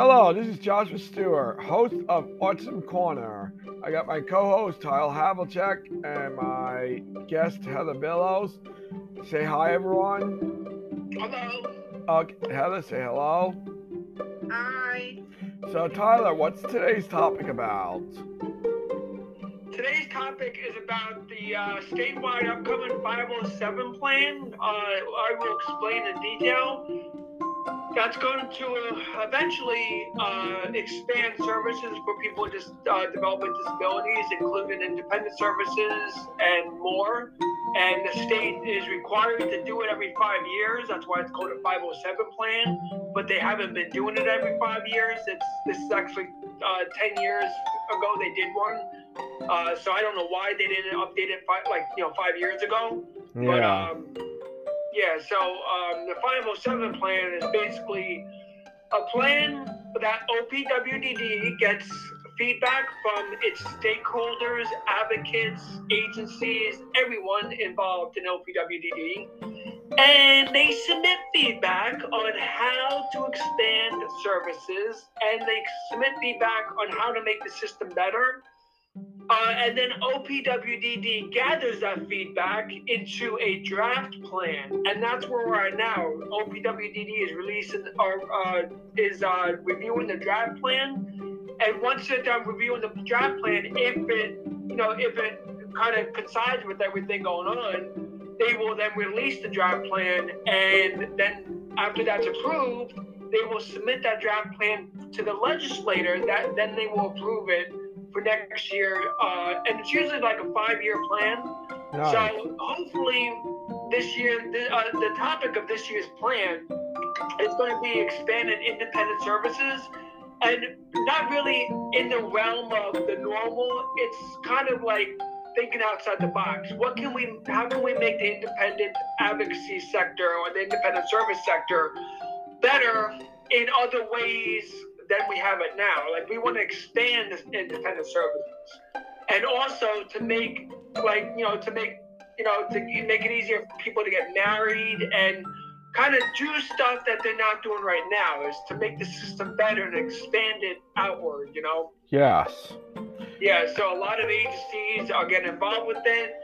Hello, this is Joshua Stewart, host of Autism Corner. I got my co-host Tyler Havlicek and my guest Heather Billows. Say hi, everyone. Hello. Okay, Heather, say hello. Hi. So, Tyler, what's today's topic about? Today's topic is about the uh, statewide upcoming 507 plan. Uh, I will explain in detail. That's going to eventually uh, expand services for people with dis- uh, development disabilities, including independent services and more. And the state is required to do it every five years. That's why it's called a 507 plan. But they haven't been doing it every five years. It's this is actually uh, 10 years ago they did one. Uh, so I don't know why they didn't update it five, like you know five years ago. But Yeah. um, yeah, so um, the 507 plan is basically a plan that OPWDD gets feedback from its stakeholders, advocates, agencies, everyone involved in OPWDD. And they submit feedback on how to expand services and they submit feedback on how to make the system better. Uh, and then OPWDD gathers that feedback into a draft plan, and that's where we're at now. OPWDD is releasing or uh, is uh, reviewing the draft plan, and once they're done reviewing the draft plan, if it you know if it kind of coincides with everything going on, they will then release the draft plan, and then after that's approved, they will submit that draft plan to the legislator. That then they will approve it for next year, uh, and it's usually like a five-year plan. Nice. So hopefully, this year, the, uh, the topic of this year's plan is going to be expanded independent services, and not really in the realm of the normal. It's kind of like thinking outside the box. What can we? How can we make the independent advocacy sector or the independent service sector better in other ways than we have it now? Like we want to expand this independent services, and also to make like you know to make you know to make it easier for people to get married and kind of do stuff that they're not doing right now is to make the system better and expand it outward you know yes. yeah so a lot of agencies are getting involved with it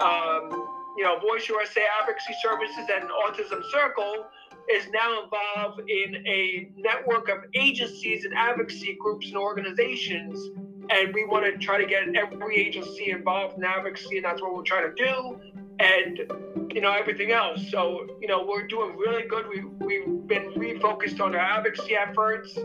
um, you know voice usa advocacy services and autism circle is now involved in a network of agencies and advocacy groups and organizations. And we want to try to get every agency involved in advocacy and that's what we're trying to do and you know everything else. So you know we're doing really good. We, we've been refocused on our advocacy efforts.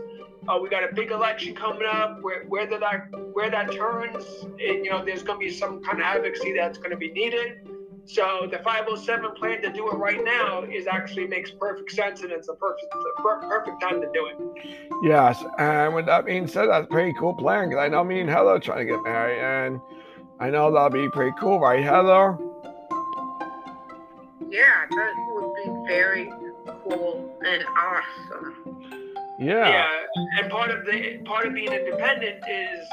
Uh, we got a big election coming up. Where where that where that turns and, you know there's going to be some kind of advocacy that's going to be needed so the 507 plan to do it right now is actually makes perfect sense and it's a perfect the per- perfect time to do it Yes. And with that being said, that's a pretty cool plan because I know me and Heather are trying to get married, and I know that'll be pretty cool, right, Heather? Yeah, that would be very cool and awesome. Yeah. yeah and part of the part of being independent is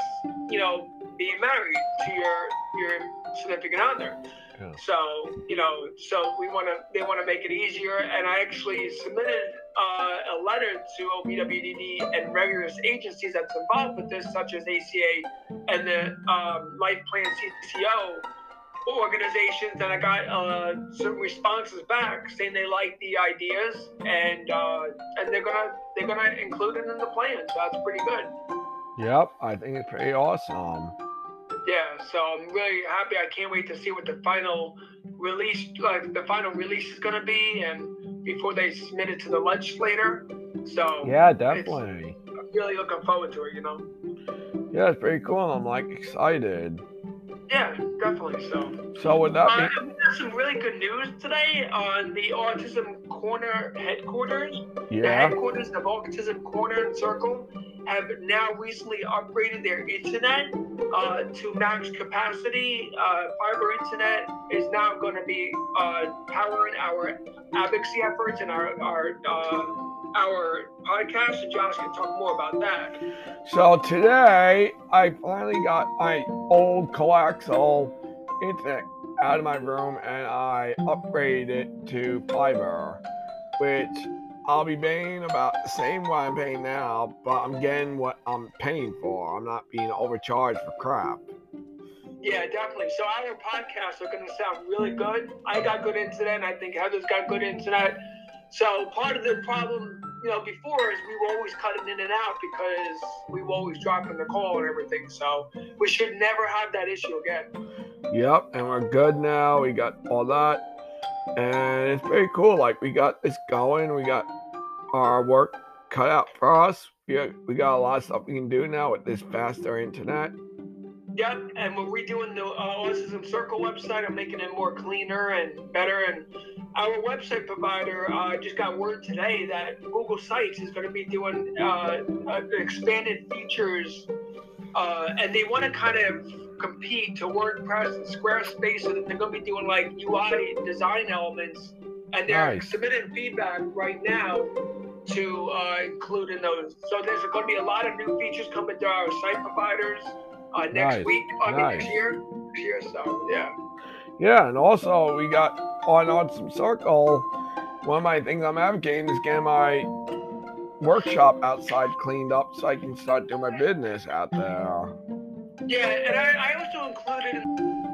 you know being married to your your significant other Yeah. so you know so we want to they want to make it easier and i actually submitted uh, a letter to opwdd and various agencies that's involved with this such as aca and the um, life plan cco organizations and i got uh, some responses back saying they like the ideas and uh, and they're gonna they're gonna include it in the plan so that's pretty good Yep. I think it's pretty awesome. Yeah so i'm really happy i can't wait to see what the final release like the final release is gonna be and before they submit it to the legislator so Yeah, definitely. i'm really looking forward to it you know Yeah, it's pretty cool, I'm like excited. yeah definitely so So with that Uh, have some really good news today on the Autism Corner headquarters. The yeah, headquarters of Autism Corner and Circle have now recently upgraded their internet uh, to max capacity. Uh, fiber internet is now going to be uh, powering our advocacy efforts and our our uh, our podcast. And Josh can talk more about that. So today I finally got my old coaxial internet out of my room and I upgraded it to fiber, which I'll be paying about the same what I'm paying now, but I'm getting what I'm paying for. I'm not being overcharged for crap. Yeah, definitely. So our podcasts are going to sound really good. I got good internet, and I think Heather's got good internet. So part of the problem, you know, before is we were always cutting in and out because we were always dropping the call and everything. So we should never have that issue again. Yep, and we're good now. We got all that. And it's pretty cool. Like we got this going. We got our work cut out for us. We got, we got a lot of stuff we can do now with this faster internet. Yep, and we're redoing the uh, Autism Circle website. I'm making it more cleaner and better. And our website provider uh, just got word today that Google Sites is going to be doing uh, uh, expanded features, uh, and they want to kind of compete to WordPress and Squarespace, and they're going to be doing like UI design elements, and they're Nice. submitting feedback right now to uh, include in those. So there's going to be a lot of new features coming to our site providers uh, next Nice, week. I mean nice. next year. Next year, so yeah. Yeah, and also we got on on some circle. One of my things I'm advocating is getting my workshop outside cleaned up so I can start doing my business out there. Yeah, and I, I also included